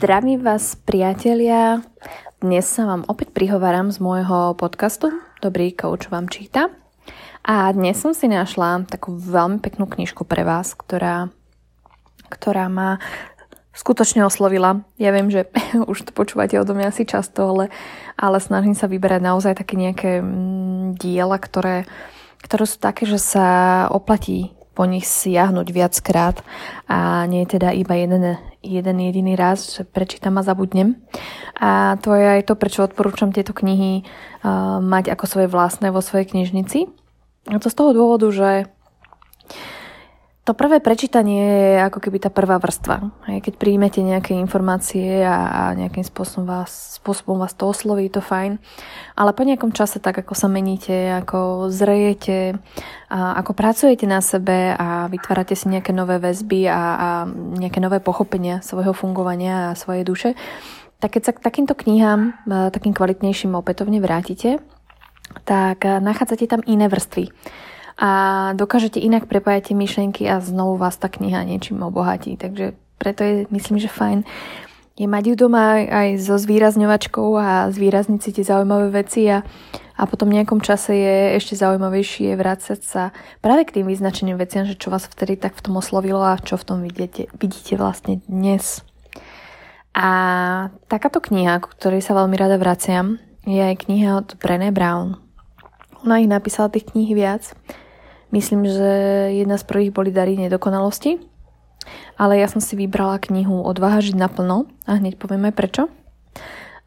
Zdravím vás priatelia. Dnes sa vám opäť prihováram z môjho podcastu Dobrý coach vám číta. A dnes som si našla takú veľmi peknú knižku pre vás, ktorá, ktorá ma skutočne oslovila. Ja viem, že už to počúvate odo mňa asi často, ale, ale snažím sa vyberať naozaj také nejaké mm, diela, ktoré, ktoré sú také, že sa oplatí po nich siahnuť viackrát a nie je teda iba jeden, jeden jediný raz, že prečítam a zabudnem. A to je aj to, prečo odporúčam tieto knihy uh, mať ako svoje vlastné vo svojej knižnici. A to z toho dôvodu, že to prvé prečítanie je ako keby tá prvá vrstva. Keď príjmete nejaké informácie a, nejakým spôsobom vás, spôsobom vás to osloví, to fajn. Ale po nejakom čase, tak ako sa meníte, ako zrejete, a ako pracujete na sebe a vytvárate si nejaké nové väzby a, a nejaké nové pochopenia svojho fungovania a svojej duše, tak keď sa k takýmto knihám, takým kvalitnejším opätovne vrátite, tak nachádzate tam iné vrstvy a dokážete inak prepájať tie myšlienky a znovu vás tá kniha niečím obohatí. Takže preto je, myslím, že fajn je mať ju doma aj so zvýrazňovačkou a zvýrazniť si tie zaujímavé veci a, a potom v nejakom čase je ešte zaujímavejšie vrácať sa práve k tým vyznačeným veciam, že čo vás vtedy tak v tom oslovilo a čo v tom vidíte, vidíte vlastne dnes. A takáto kniha, ku ktorej sa veľmi rada vraciam, je aj kniha od Brené Brown. Ona ich napísala tých kníh viac Myslím, že jedna z prvých boli Dary nedokonalosti, ale ja som si vybrala knihu Odvaha žiť naplno a hneď poviem aj prečo.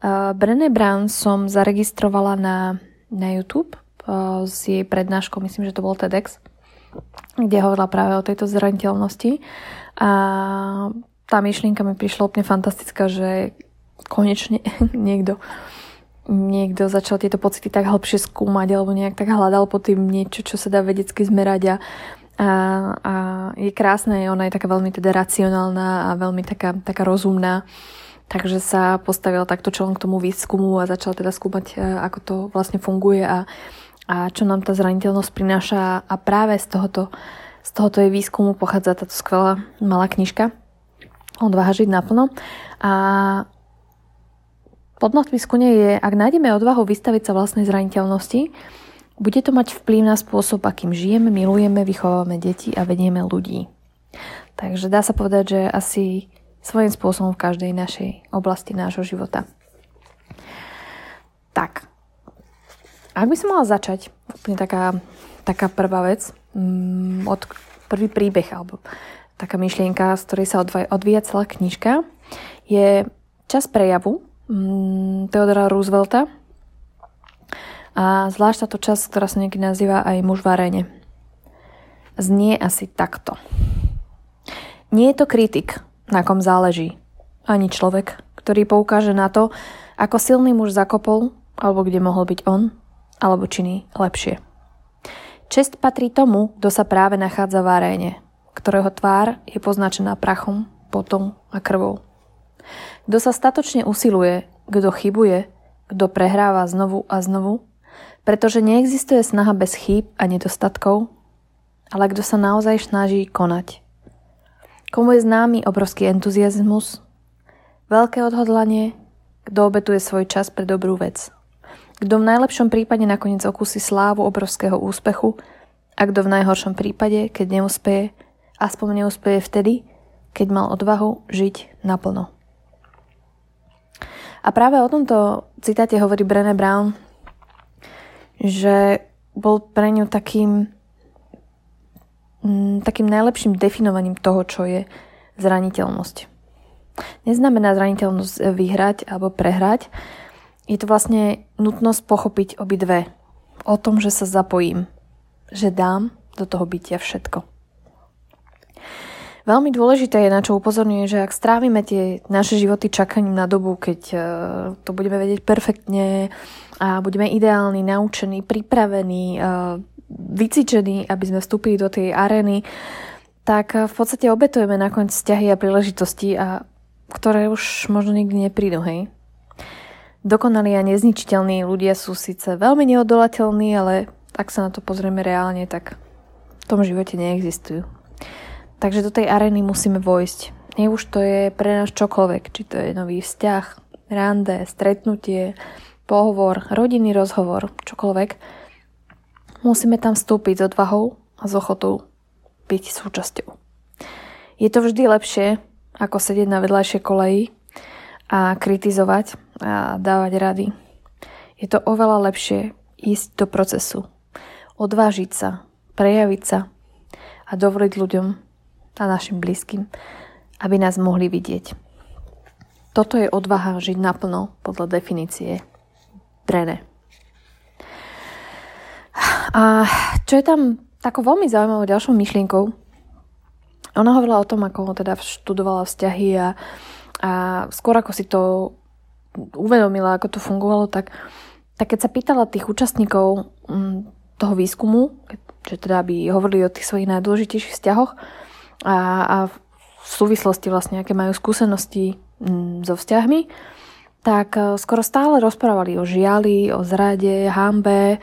Uh, Brené Brown som zaregistrovala na, na YouTube uh, s jej prednáškou, myslím, že to bol TEDx, kde hovorila práve o tejto zraniteľnosti a tá myšlienka mi prišla úplne fantastická, že konečne niekto niekto začal tieto pocity tak hlbšie skúmať alebo nejak tak hľadal po tým niečo, čo sa dá vedecky zmerať a, a, a je krásne, ona je taká veľmi teda racionálna a veľmi taká, taká rozumná. Takže sa postavil takto čelom k tomu výskumu a začal teda skúmať, e, ako to vlastne funguje a, a čo nám tá zraniteľnosť prináša. A práve z tohoto, z tohoto jej výskumu pochádza táto skvelá malá knižka Odvaha žiť naplno. A Podnadpisku nie je, ak nájdeme odvahu vystaviť sa vlastnej zraniteľnosti, bude to mať vplyv na spôsob, akým žijeme, milujeme, vychovávame deti a vedieme ľudí. Takže dá sa povedať, že asi svojím spôsobom v každej našej oblasti nášho života. Tak, ak by som mala začať, úplne taká, taká prvá vec, mm, od prvý príbeh, alebo taká myšlienka, z ktorej sa odvíja celá knižka, je čas prejavu, Theodora Roosevelta. A zvlášť táto časť, ktorá sa niekedy nazýva aj muž v aréne. Znie asi takto. Nie je to kritik, na kom záleží. Ani človek, ktorý poukáže na to, ako silný muž zakopol, alebo kde mohol byť on, alebo činí lepšie. Čest patrí tomu, kto sa práve nachádza v aréne, ktorého tvár je poznačená prachom, potom a krvou. Kto sa statočne usiluje, kto chybuje, kto prehráva znovu a znovu, pretože neexistuje snaha bez chýb a nedostatkov, ale kto sa naozaj snaží konať. Komu je známy obrovský entuziasmus, veľké odhodlanie, kto obetuje svoj čas pre dobrú vec. Kto v najlepšom prípade nakoniec okusí slávu obrovského úspechu a kto v najhoršom prípade, keď neúspeje, aspoň neúspeje vtedy, keď mal odvahu žiť naplno. A práve o tomto citáte hovorí Brené Brown, že bol pre ňu takým, mm, takým najlepším definovaním toho, čo je zraniteľnosť. Neznamená zraniteľnosť vyhrať alebo prehrať. Je to vlastne nutnosť pochopiť obidve. O tom, že sa zapojím. Že dám do toho bytia všetko. Veľmi dôležité je, na čo upozorňuje, že ak strávime tie naše životy čakaním na dobu, keď e, to budeme vedieť perfektne a budeme ideálni, naučení, pripravení, e, vycvičení, aby sme vstúpili do tej arény, tak v podstate obetujeme nakoniec vzťahy a príležitosti, a ktoré už možno nikdy neprídu, hej. Dokonalí a nezničiteľní ľudia sú síce veľmi neodolateľní, ale ak sa na to pozrieme reálne, tak v tom živote neexistujú. Takže do tej arény musíme vojsť. nech už to je pre nás čokoľvek, či to je nový vzťah, rande, stretnutie, pohovor, rodinný rozhovor, čokoľvek, musíme tam vstúpiť s odvahou a s ochotou byť súčasťou. Je to vždy lepšie, ako sedieť na vedľajšej koleji a kritizovať a dávať rady. Je to oveľa lepšie ísť do procesu, odvážiť sa, prejaviť sa a dovoliť ľuďom a našim blízkym, aby nás mohli vidieť. Toto je odvaha žiť naplno podľa definície Brené. A čo je tam takou veľmi zaujímavou ďalšou myšlienkou, ona hovorila o tom, ako teda študovala vzťahy a, a skôr ako si to uvedomila, ako to fungovalo, tak, tak keď sa pýtala tých účastníkov mm, toho výskumu, že teda by hovorili o tých svojich najdôležitejších vzťahoch a, a v súvislosti vlastne, aké majú skúsenosti mm, so vzťahmi, tak e, skoro stále rozprávali o žiali, o zrade, hambe,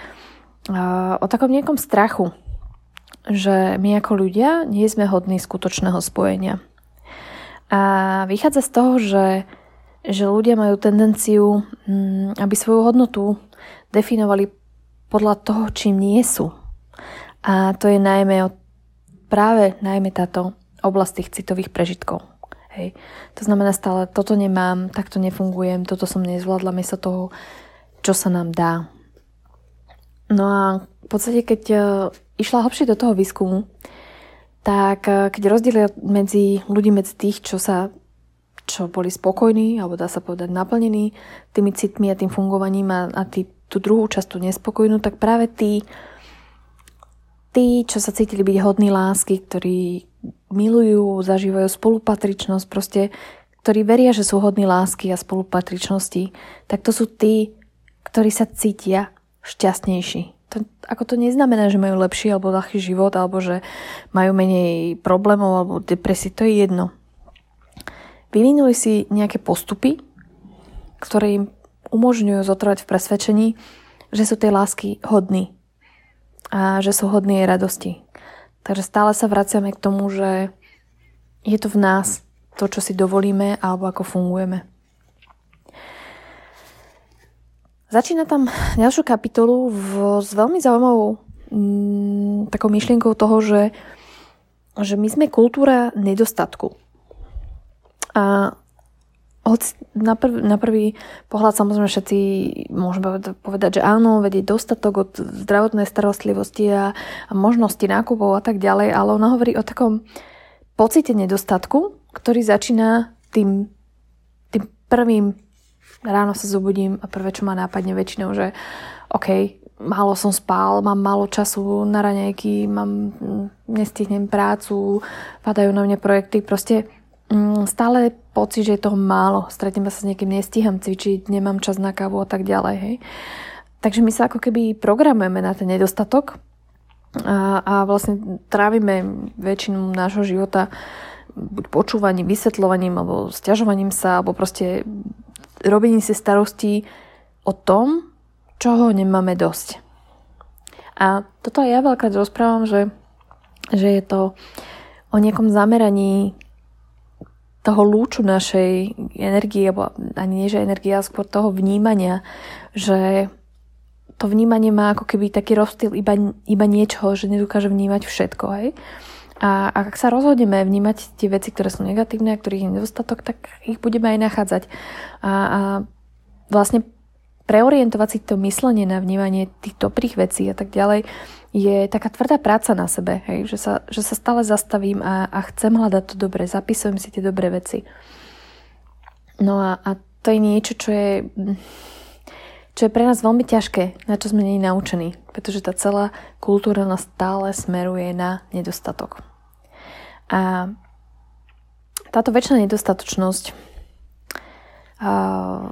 o takom nejakom strachu, že my ako ľudia nie sme hodní skutočného spojenia. A vychádza z toho, že, že ľudia majú tendenciu, mm, aby svoju hodnotu definovali podľa toho, čím nie sú. A to je najmä práve najmä táto oblasť tých citových prežitkov. Hej. To znamená stále, toto nemám, takto nefungujem, toto som nezvládla miesto toho, čo sa nám dá. No a v podstate, keď e, išla hlbšie do toho výskumu, tak e, keď rozdielia medzi ľudí, medzi tých, čo sa čo boli spokojní, alebo dá sa povedať naplnení tými citmi a tým fungovaním a, a tí, tú druhú časť, tú nespokojnú, tak práve tí, tí, čo sa cítili byť hodní lásky, ktorí milujú, zažívajú spolupatričnosť, proste, ktorí veria, že sú hodní lásky a spolupatričnosti, tak to sú tí, ktorí sa cítia šťastnejší. To, ako to neznamená, že majú lepší alebo ľahší život, alebo že majú menej problémov alebo depresí, to je jedno. Vyvinuli si nejaké postupy, ktoré im umožňujú zotrvať v presvedčení, že sú tej lásky hodní a že sú hodní jej radosti. Takže stále sa vraciame k tomu, že je to v nás to, čo si dovolíme alebo ako fungujeme. Začína tam ďalšiu kapitolu v, s veľmi zaujímavou m, mm, takou myšlienkou toho, že, že my sme kultúra nedostatku. A hoď na, prv, na prvý pohľad samozrejme všetci môžeme povedať, že áno, vedieť dostatok od zdravotnej starostlivosti a, a možnosti nákupov a tak ďalej, ale ona hovorí o takom pocite nedostatku, ktorý začína tým, tým prvým ráno sa zobudím a prvé, čo ma nápadne väčšinou, že OK, málo som spál, mám málo času na raňajky, mám, nestihnem prácu, padajú na mňa projekty, proste mm, stále pocit, že je toho málo, stretnem sa s niekým, nestíham cvičiť, nemám čas na kávu a tak ďalej, hej. Takže my sa ako keby programujeme na ten nedostatok a, a vlastne trávime väčšinu nášho života buď počúvaním, vysvetľovaním alebo stiažovaním sa, alebo proste robení si starostí o tom, čoho nemáme dosť. A toto ja veľkrát rozprávam, že, že je to o nejakom zameraní toho lúču našej energie, alebo ani nie, že energie, ale skôr toho vnímania, že to vnímanie má ako keby taký rozptyl iba, iba niečoho, že nedokáže vnímať všetko. Hej? A ak sa rozhodneme vnímať tie veci, ktoré sú negatívne a ktorých je nedostatok, tak ich budeme aj nachádzať. A, a vlastne preorientovať si to myslenie na vnímanie tých dobrých vecí a tak ďalej je taká tvrdá práca na sebe, hej? Že, sa, že sa stále zastavím a, a chcem hľadať to dobre, zapisujem si tie dobré veci. No a, a to je niečo, čo je, čo je pre nás veľmi ťažké, na čo sme nie naučení, pretože tá celá kultúra nás stále smeruje na nedostatok. A táto väčšina nedostatočnosť uh,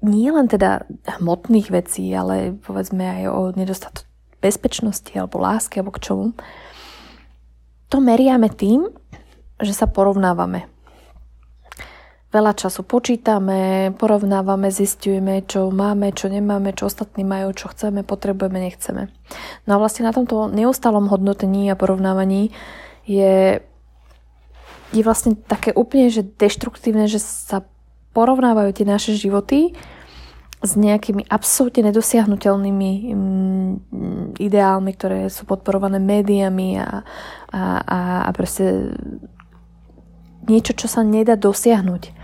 nie len teda hmotných vecí, ale povedzme aj o nedostatku bezpečnosti alebo lásky alebo k čomu, to meriame tým, že sa porovnávame. Veľa času počítame, porovnávame, zistujeme, čo máme, čo nemáme, čo ostatní majú, čo chceme, potrebujeme, nechceme. No a vlastne na tomto neustálom hodnotení a porovnávaní je je vlastne také úplne že deštruktívne, že sa porovnávajú tie naše životy s nejakými absolútne nedosiahnutelnými mm, ideálmi, ktoré sú podporované médiami a, a, a, a proste niečo, čo sa nedá dosiahnuť.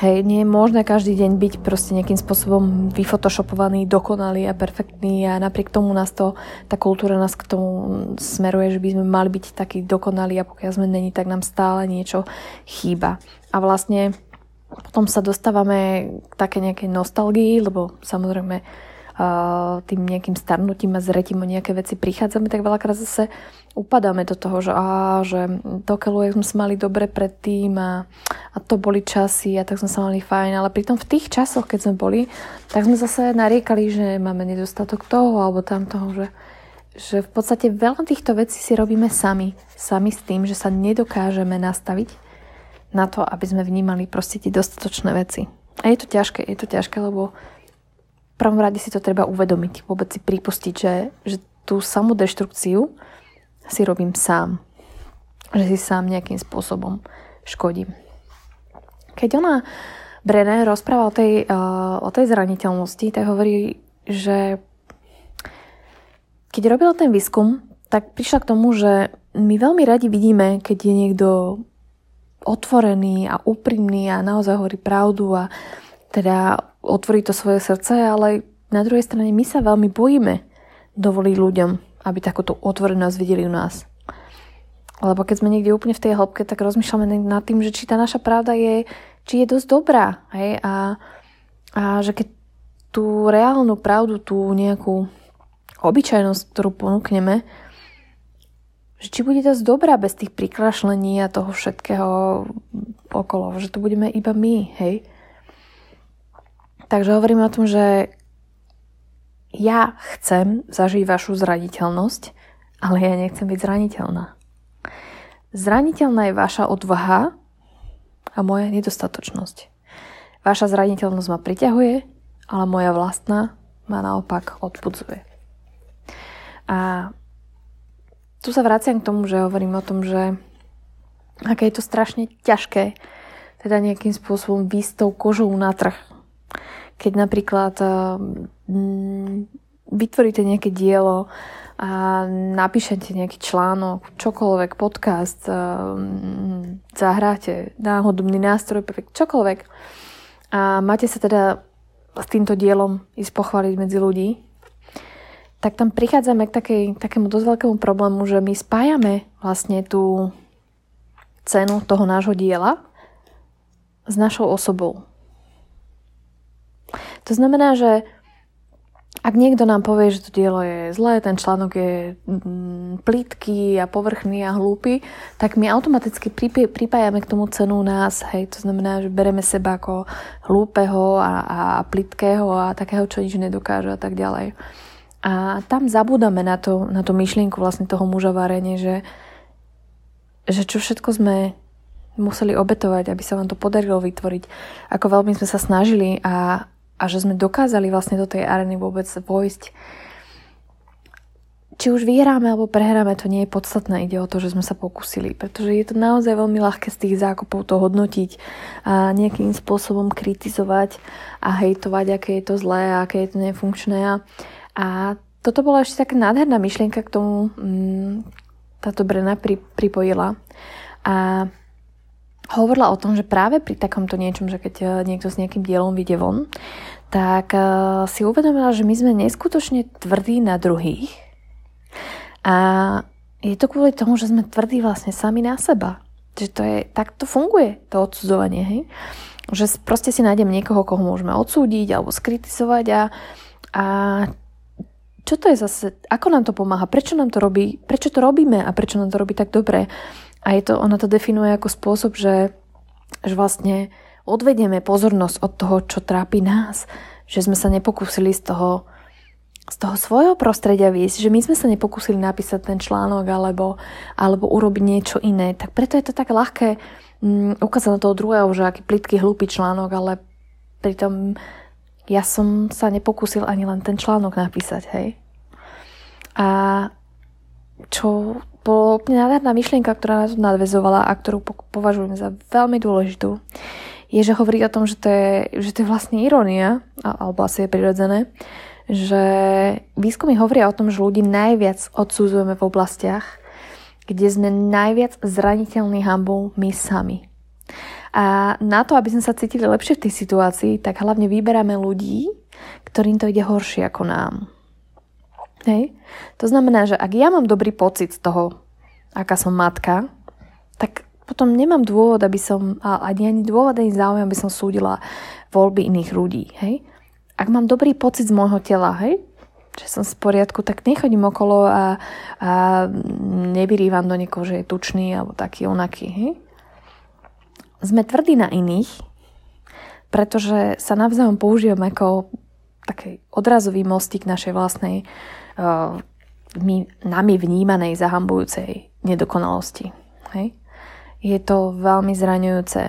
Hej, nie je možné každý deň byť proste nejakým spôsobom vyfotoshopovaný, dokonalý a perfektný a napriek tomu nás to, tá kultúra nás k tomu smeruje, že by sme mali byť takí dokonalí a pokiaľ sme není, tak nám stále niečo chýba. A vlastne potom sa dostávame k také nejakej nostalgii, lebo samozrejme tým nejakým starnutím a zretím o nejaké veci prichádzame, tak veľakrát zase upadáme do toho, že, á, že to keľu, sme sa mali dobre predtým a, a to boli časy a tak sme sa mali fajn, ale pritom v tých časoch, keď sme boli, tak sme zase nariekali, že máme nedostatok toho alebo tam toho, že, že v podstate veľa týchto vecí si robíme sami. Sami s tým, že sa nedokážeme nastaviť na to, aby sme vnímali proste tie dostatočné veci. A je to ťažké, je to ťažké, lebo prvom rade si to treba uvedomiť, vôbec si pripustiť, že, že tú samodeštrukciu si robím sám. Že si sám nejakým spôsobom škodím. Keď ona Brené rozpráva o tej, uh, o tej zraniteľnosti, tak hovorí, že keď robila ten výskum, tak prišla k tomu, že my veľmi radi vidíme, keď je niekto otvorený a úprimný a naozaj hovorí pravdu a teda otvorí to svoje srdce, ale na druhej strane my sa veľmi bojíme dovoliť ľuďom, aby takúto otvorenosť videli u nás. Lebo keď sme niekde úplne v tej hĺbke, tak rozmýšľame nad tým, že či tá naša pravda je, či je dosť dobrá. Hej? A, a že keď tú reálnu pravdu, tú nejakú obyčajnosť, ktorú ponúkneme, že či bude dosť dobrá bez tých prikrašlení a toho všetkého okolo, že to budeme iba my, hej. Takže hovorím o tom, že ja chcem zažiť vašu zraniteľnosť, ale ja nechcem byť zraniteľná. Zraniteľná je vaša odvaha a moja nedostatočnosť. Vaša zraniteľnosť ma priťahuje, ale moja vlastná ma naopak odpudzuje. A tu sa vraciam k tomu, že hovorím o tom, že aké je to strašne ťažké teda nejakým spôsobom výsť tou kožou na trh. Keď napríklad mm, vytvoríte nejaké dielo a napíšete nejaký článok, čokoľvek, podcast, mm, zahráte náhodobný nástroj, čokoľvek a máte sa teda s týmto dielom ísť pochváliť medzi ľudí, tak tam prichádzame k takej, takému dosť veľkému problému, že my spájame vlastne tú cenu toho nášho diela s našou osobou. To znamená, že ak niekto nám povie, že to dielo je zlé, ten článok je mm, plitký a povrchný a hlúpy, tak my automaticky pripájame k tomu cenu nás. Hej, to znamená, že bereme seba ako hlúpeho a, a plitkého a takého, čo nič nedokáže a tak ďalej. A tam zabúdame na, to, na tú myšlienku vlastne toho muža varenie, že, že čo všetko sme museli obetovať, aby sa vám to podarilo vytvoriť, ako veľmi sme sa snažili a, a že sme dokázali vlastne do tej areny vôbec vojsť. Či už vyhráme alebo prehráme, to nie je podstatné, ide o to, že sme sa pokúsili, pretože je to naozaj veľmi ľahké z tých zákopov to hodnotiť a nejakým spôsobom kritizovať a hejtovať, aké je to zlé a aké je to nefunkčné. A toto bola ešte taká nádherná myšlienka k tomu, mm, táto Brena pri, pripojila. A hovorila o tom, že práve pri takomto niečom, že keď e, niekto s nejakým dielom vyjde von, tak e, si uvedomila, že my sme neskutočne tvrdí na druhých a je to kvôli tomu, že sme tvrdí vlastne sami na seba. Že to je, tak to funguje, to odsudzovanie, hej? Že proste si nájdem niekoho, koho môžeme odsúdiť alebo skritizovať a, a čo to je zase, ako nám to pomáha, prečo nám to robí, prečo to robíme a prečo nám to robí tak dobre. A je to, ona to definuje ako spôsob, že, že vlastne odvedieme pozornosť od toho, čo trápi nás. Že sme sa nepokúsili z toho, z toho svojho prostredia výjsť, že my sme sa nepokúsili napísať ten článok alebo, alebo urobiť niečo iné. Tak preto je to tak ľahké um, ukázať na toho druhého, že aký plitký, hlúpy článok, ale pritom ja som sa nepokúsil ani len ten článok napísať, hej. A čo bola úplne nádherná myšlienka, ktorá na to nadvezovala a ktorú považujem za veľmi dôležitú, je, že hovorí o tom, že to je, že to je vlastne irónia, alebo asi je prirodzené, že výskumy hovoria o tom, že ľudí najviac odsudzujeme v oblastiach, kde sme najviac zraniteľní hambou my sami. A na to, aby sme sa cítili lepšie v tej situácii, tak hlavne vyberáme ľudí, ktorým to ide horšie ako nám. Hej? To znamená, že ak ja mám dobrý pocit z toho, aká som matka, tak potom nemám dôvod, aby som, ani, ani dôvod, ani záujem, aby som súdila voľby iných ľudí. Hej? Ak mám dobrý pocit z môjho tela, hej, že som v poriadku, tak nechodím okolo a, a nevyrývam do niekoho, že je tučný alebo taký onaký. Hej? Sme tvrdí na iných, pretože sa navzájom používame ako taký odrazový mostík našej vlastnej uh, my, nami vnímanej zahambujúcej nedokonalosti. Hej? Je to veľmi zraňujúce.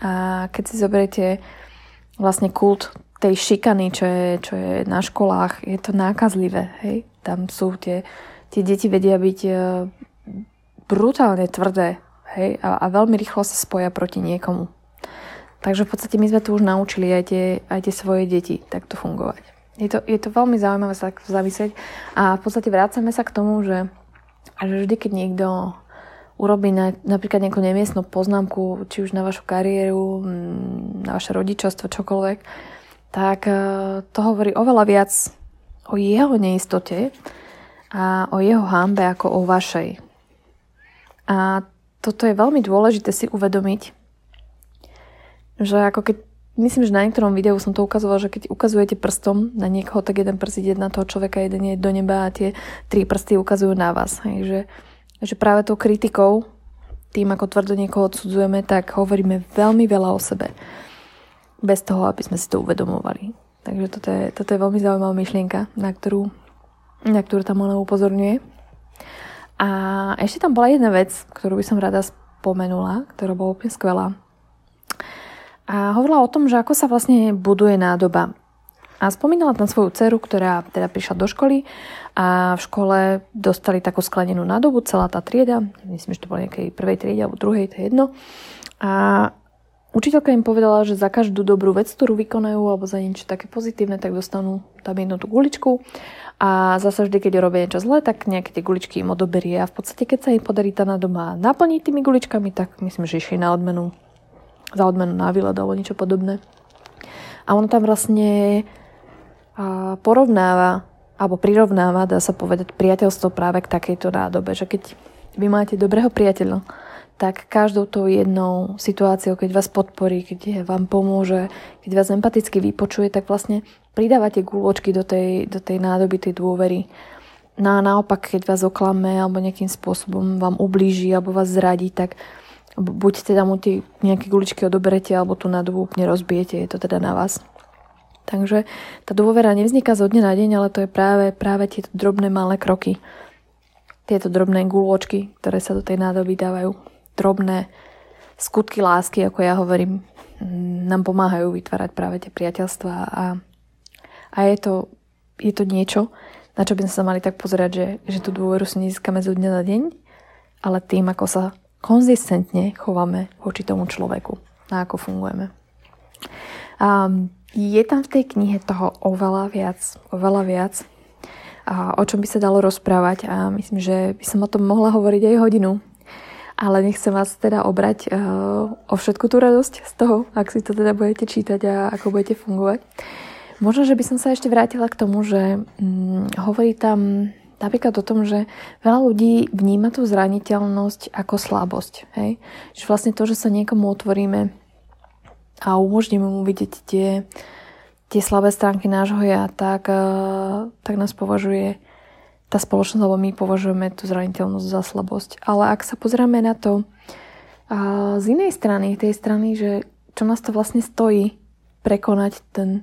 A keď si zoberiete vlastne kult tej šikany, čo je, čo je na školách, je to nákazlivé. Hej? Tam sú tie, tie deti vedia byť uh, brutálne tvrdé hej? A, a veľmi rýchlo sa spoja proti niekomu. Takže v podstate my sme tu už naučili aj tie, aj tie svoje deti takto fungovať. Je to, je to veľmi zaujímavé sa takto zamyslieť a v podstate vrácame sa k tomu, že, že vždy, keď niekto urobí na, napríklad nejakú nemiestnú poznámku, či už na vašu kariéru, na vaše rodičovstvo, čokoľvek, tak e, to hovorí oveľa viac o jeho neistote a o jeho hambe ako o vašej. A toto je veľmi dôležité si uvedomiť, že ako keď, myslím, že na niektorom videu som to ukazovala, že keď ukazujete prstom na niekoho, tak jeden prst ide na toho človeka, jeden je do neba a tie tri prsty ukazujú na vás. Hej, že, že práve tou kritikou, tým ako tvrdo niekoho odsudzujeme, tak hovoríme veľmi veľa o sebe bez toho, aby sme si to uvedomovali. Takže toto je, toto je veľmi zaujímavá myšlienka, na ktorú, na ktorú tam ona upozorňuje. A ešte tam bola jedna vec, ktorú by som rada spomenula, ktorá bola úplne skvelá. A hovorila o tom, že ako sa vlastne buduje nádoba. A spomínala tam svoju dceru, ktorá teda prišla do školy a v škole dostali takú sklenenú nádobu, celá tá trieda, myslím, že to bolo nejakej prvej triede alebo druhej, to je jedno. A Učiteľka im povedala, že za každú dobrú vec, ktorú vykonajú alebo za niečo také pozitívne, tak dostanú tam jednu tú guličku a zase vždy, keď robia niečo zlé, tak nejaké tie guličky im odoberie a v podstate, keď sa im podarí tá doma naplniť tými guličkami, tak myslím, že išli na odmenu za odmenu na výlet alebo niečo podobné. A on tam vlastne porovnáva alebo prirovnáva, dá sa povedať, priateľstvo práve k takejto nádobe, že keď vy máte dobrého priateľa, tak každou tou jednou situáciou, keď vás podporí, keď vám pomôže, keď vás empaticky vypočuje, tak vlastne pridávate gúločky do tej, do tej nádoby, tej dôvery. No a naopak, keď vás oklame alebo nejakým spôsobom vám ublíži alebo vás zradí, tak buď teda mu tie nejaké guličky odoberete alebo tú nádobu úplne rozbijete, je to teda na vás. Takže tá dôvera nevzniká zo dňa na deň, ale to je práve, práve tieto drobné malé kroky. Tieto drobné gúločky, ktoré sa do tej nádoby dávajú drobné skutky lásky, ako ja hovorím, nám pomáhajú vytvárať práve tie priateľstvá a, a je, to, je to niečo, na čo by sme sa mali tak pozerať, že, že tú dôveru si nezískame zo dňa na deň, ale tým, ako sa konzistentne chováme voči tomu človeku a ako fungujeme. A je tam v tej knihe toho oveľa viac, oveľa viac, a o čom by sa dalo rozprávať a myslím, že by som o tom mohla hovoriť aj hodinu, ale nechcem vás teda obrať uh, o všetku tú radosť z toho, ak si to teda budete čítať a ako budete fungovať. Možno, že by som sa ešte vrátila k tomu, že um, hovorí tam napríklad o tom, že veľa ľudí vníma tú zraniteľnosť ako slabosť. Hej? Že vlastne to, že sa niekomu otvoríme a umožníme mu vidieť tie, tie slabé stránky nášho ja, tak, uh, tak nás považuje tá spoločnosť, lebo my považujeme tú zraniteľnosť za slabosť. Ale ak sa pozrieme na to a z inej strany, tej strany, že čo nás to vlastne stojí prekonať ten,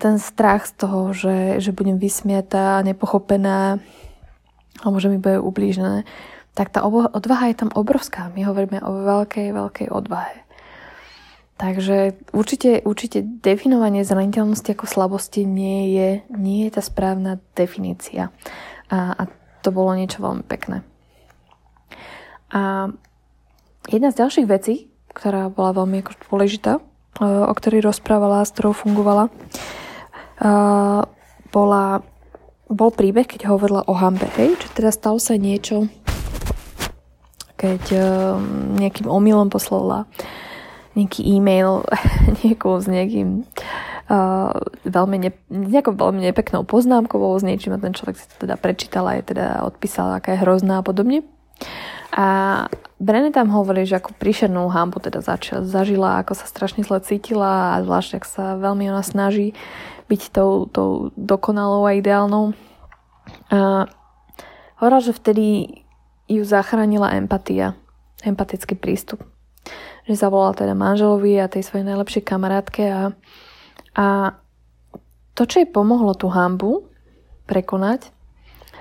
ten strach z toho, že, že budem vysmiatá, nepochopená alebo že mi bude ublížené, tak tá odvaha je tam obrovská. My hovoríme o veľkej, veľkej odvahe. Takže určite, určite definovanie zraniteľnosti ako slabosti nie je, nie je tá správna definícia. A, a to bolo niečo veľmi pekné. A jedna z ďalších vecí, ktorá bola veľmi ako dôležitá, o ktorej rozprávala, s ktorou fungovala, bola, bol príbeh, keď hovorila o hambe, hej, že teda stalo sa niečo, keď nejakým omylom poslala nejaký e-mail niekoho s nejakým uh, veľmi, ne, nejakou veľmi nepeknou poznámkou s niečím a ten človek si to teda prečítal a je teda odpísal, aká je hrozná a podobne. A Brené tam hovorí, že ako príšernú hambu teda začala, zažila, ako sa strašne zle cítila a zvlášť, ak sa veľmi ona snaží byť tou, tou dokonalou a ideálnou. A hovorila, že vtedy ju zachránila empatia, empatický prístup. Že zavolala teda manželovi a tej svojej najlepšej kamarátke a, a to, čo jej pomohlo tú hambu prekonať,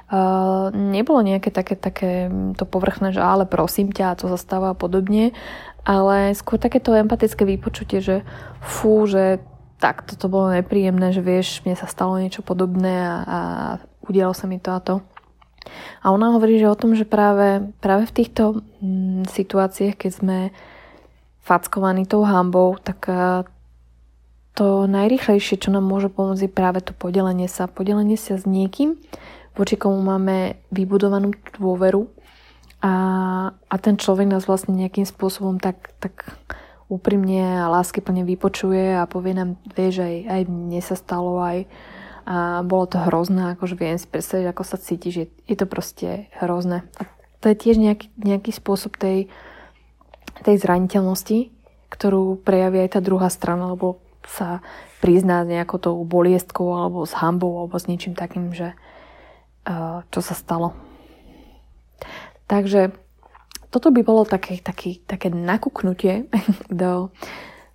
Uh, nebolo nejaké také, také to povrchné, že ale prosím ťa, to zastáva a podobne, ale skôr takéto empatické vypočutie, že fú, že tak toto bolo nepríjemné, že vieš, mne sa stalo niečo podobné a, a udialo sa mi to a to. A ona hovorí, že o tom, že práve, práve v týchto mm, situáciách, keď sme fackovaní tou hambou, tak uh, to najrychlejšie, čo nám môže pomôcť, je práve to podelenie sa. Podelenie sa s niekým, voči komu máme vybudovanú dôveru a, a ten človek nás vlastne nejakým spôsobom tak, tak úprimne a láskyplne vypočuje a povie nám, vieš, aj, aj mne sa stalo, aj a bolo to hrozné, akože viem si predstaviť, ako sa cítiš, je, je to proste hrozné. A to je tiež nejaký, nejaký spôsob tej, tej zraniteľnosti, ktorú prejaví aj tá druhá strana, lebo sa prizná nejakou tou boliestkou alebo s hambou alebo s niečím takým, že, čo sa stalo. Takže toto by bolo také, také, také nakúknutie do,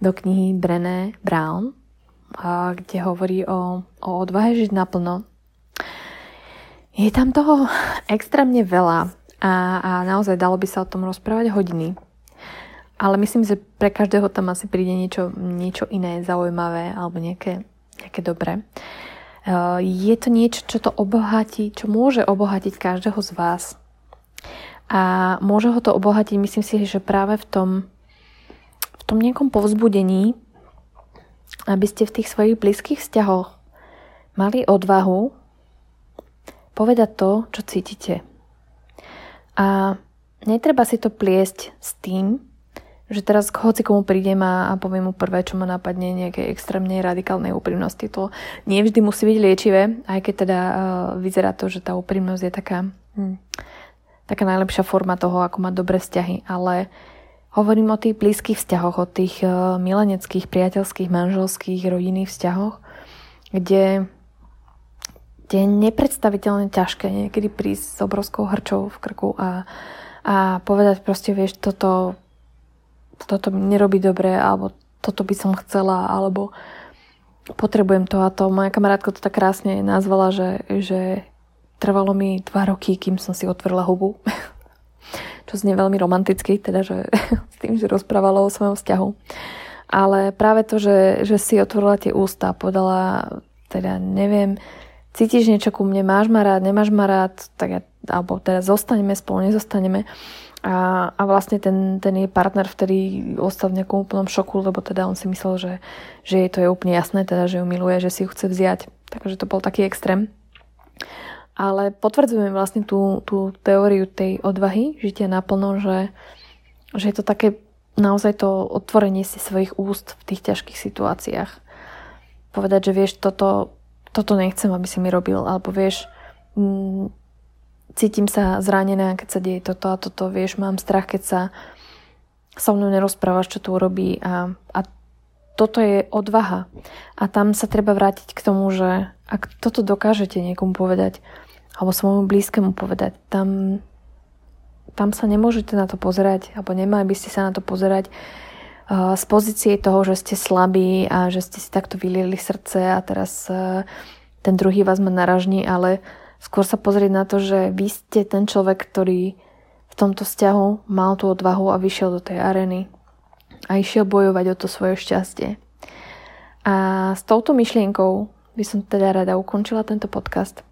do knihy Brené Brown, kde hovorí o, o odvahe žiť naplno. Je tam toho extrémne veľa a, a naozaj dalo by sa o tom rozprávať hodiny. Ale myslím, že pre každého tam asi príde niečo, niečo iné zaujímavé alebo nejaké, nejaké dobré. Eh, je to niečo, čo to obohatí, čo môže obohatiť každého z vás. A môže ho to obohatiť, myslím si, že práve v tom, v tom nejakom povzbudení, aby ste v tých svojich blízkych vzťahoch mali odvahu povedať to, čo cítite. A netreba si to pliesť s tým, že teraz k hoci komu prídem a, a poviem mu prvé, čo ma napadne nejakej extrémnej radikálnej úprimnosti. To nie vždy musí byť liečivé, aj keď teda uh, vyzerá to, že tá úprimnosť je taká, hm, taká najlepšia forma toho, ako mať dobré vzťahy. Ale hovorím o tých blízkych vzťahoch, o tých uh, mileneckých, priateľských, manželských, rodinných vzťahoch, kde kde je nepredstaviteľne ťažké niekedy prísť s obrovskou hrčou v krku a, a povedať proste, vieš, toto toto mi nerobí dobre, alebo toto by som chcela, alebo potrebujem to a to. Moja kamarátka to tak krásne nazvala, že, že trvalo mi dva roky, kým som si otvorila hubu. Čo znie veľmi romanticky, teda že, s tým, že rozprávala o svojom vzťahu. Ale práve to, že, že si otvorila tie ústa, povedala, teda neviem, cítiš niečo ku mne, máš ma rád, nemáš ma rád, tak ja, alebo teda zostaneme spolu, nezostaneme. A, a vlastne ten, ten jej partner vtedy ostal v nejakom úplnom šoku, lebo teda on si myslel, že, že jej to je úplne jasné, teda, že ju miluje, že si ju chce vziať. Takže to bol taký extrém. Ale potvrdzujeme vlastne tú, tú teóriu tej odvahy, žitia naplno, že, že je to také naozaj to otvorenie si svojich úst v tých ťažkých situáciách. Povedať, že vieš, toto, toto nechcem, aby si mi robil, alebo vieš, cítim sa zranená, keď sa deje toto a toto, vieš, mám strach, keď sa so mnou nerozprávaš, čo tu urobí a, a toto je odvaha. A tam sa treba vrátiť k tomu, že ak toto dokážete niekomu povedať, alebo svojmu blízkemu povedať, tam, tam sa nemôžete na to pozerať, alebo nemali by ste sa na to pozerať uh, z pozície toho, že ste slabí a že ste si takto vylieli srdce a teraz uh, ten druhý vás má naražní, ale skôr sa pozrieť na to, že vy ste ten človek, ktorý v tomto vzťahu mal tú odvahu a vyšiel do tej areny a išiel bojovať o to svoje šťastie. A s touto myšlienkou by som teda rada ukončila tento podcast,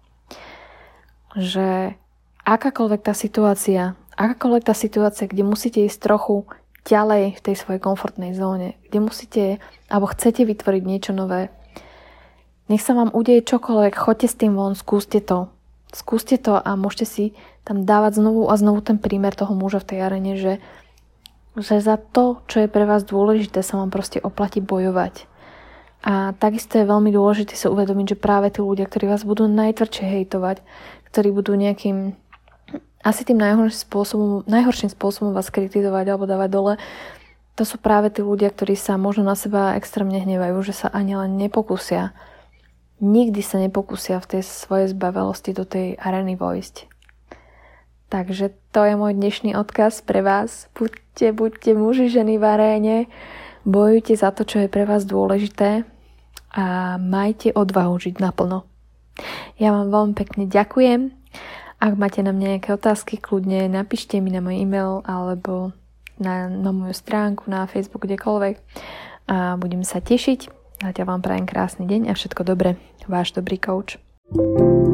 že akákoľvek tá situácia akákoľvek tá situácia, kde musíte ísť trochu ďalej v tej svojej komfortnej zóne, kde musíte alebo chcete vytvoriť niečo nové, nech sa vám udeje čokoľvek, choďte s tým von, skúste to. Skúste to a môžete si tam dávať znovu a znovu ten prímer toho muža v tej arene, že, že za to, čo je pre vás dôležité, sa vám proste oplatí bojovať. A takisto je veľmi dôležité sa uvedomiť, že práve tí ľudia, ktorí vás budú najtvrdšie hejtovať, ktorí budú nejakým asi tým najhorším spôsobom, najhorším spôsobom vás kritizovať alebo dávať dole, to sú práve tí ľudia, ktorí sa možno na seba extrémne hnevajú, že sa ani len nepokúsia nikdy sa nepokúsia v tej svojej zbavelosti do tej areny vojsť. Takže to je môj dnešný odkaz pre vás. Buďte, buďte muži, ženy v aréne, bojujte za to, čo je pre vás dôležité a majte odvahu žiť naplno. Ja vám veľmi pekne ďakujem. Ak máte na mňa nejaké otázky, kľudne napíšte mi na môj e-mail alebo na, na moju stránku, na Facebook, kdekoľvek a budem sa tešiť. Zatiaľ vám prajem krásny deň a všetko dobré. Váš dobrý coach. thank you